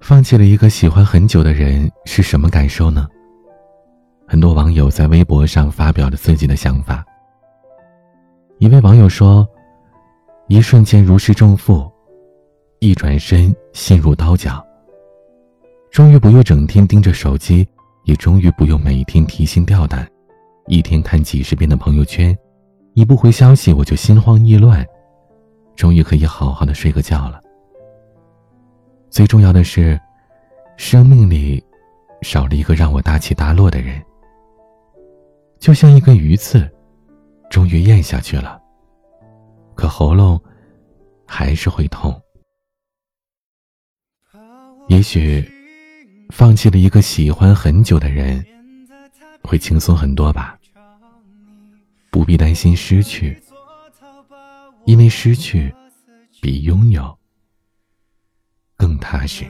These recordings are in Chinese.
放弃了一个喜欢很久的人是什么感受呢？很多网友在微博上发表了自己的想法。一位网友说：“一瞬间如释重负，一转身心如刀绞。终于不用整天盯着手机，也终于不用每天提心吊胆，一天看几十遍的朋友圈，一不回消息我就心慌意乱。终于可以好好的睡个觉了。”最重要的是，生命里少了一个让我大起大落的人，就像一根鱼刺，终于咽下去了，可喉咙还是会痛。也许，放弃了一个喜欢很久的人，会轻松很多吧。不必担心失去，因为失去比拥有。更踏实。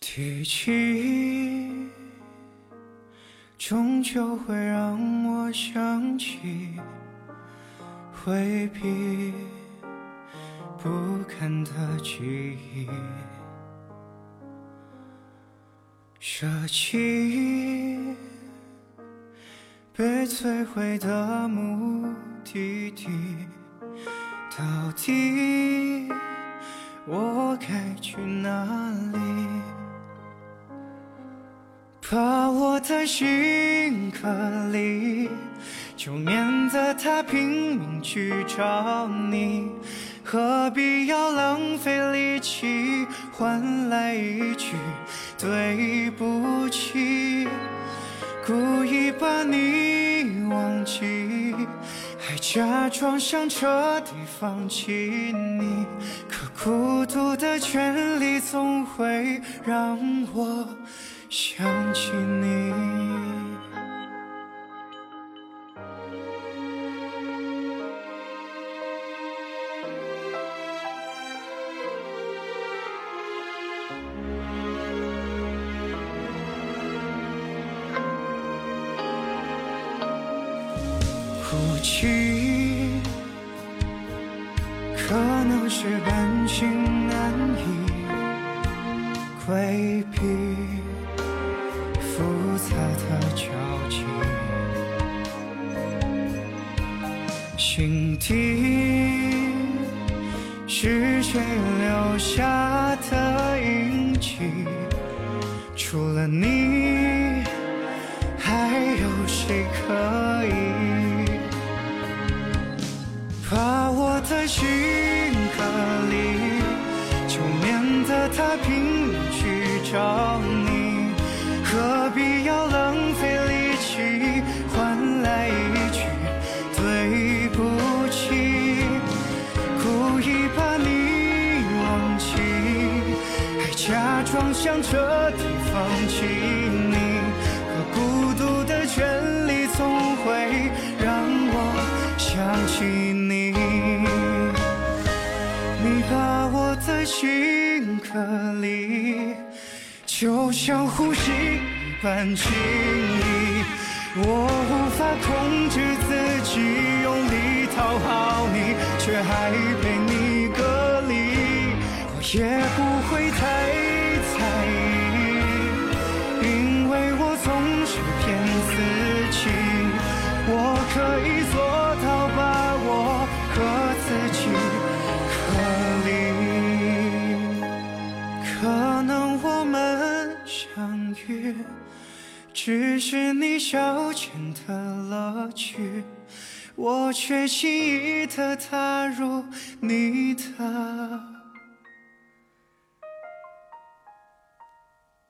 提起，终究会让我想起回避。不堪的记忆，舍弃被摧毁的目的地，到底我该去哪里？把我的心隔离，就免得他拼命去找你。何必要浪费力气换来一句对不起？故意把你忘记，还假装想彻底放弃你。可孤独的权利总会让我想起你。哭泣，可能是感情难以规避复杂的交集，心底是谁留下的印记？除了你，还有谁可找你。何必要浪费力气换来一句对不起？故意把你忘记，还假装想彻底放弃你。可孤独的权利总会让我想起你。你把我在。心颗粒，就像呼吸一般轻易，我无法控制自己用力讨好你，却还被你隔离，我也不会太在意，因为我总是骗自己，我可以做只是你消遣的乐趣，我却轻易地踏入你的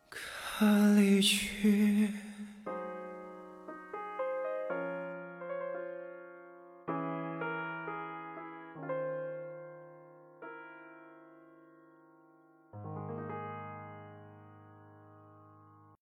歌里去。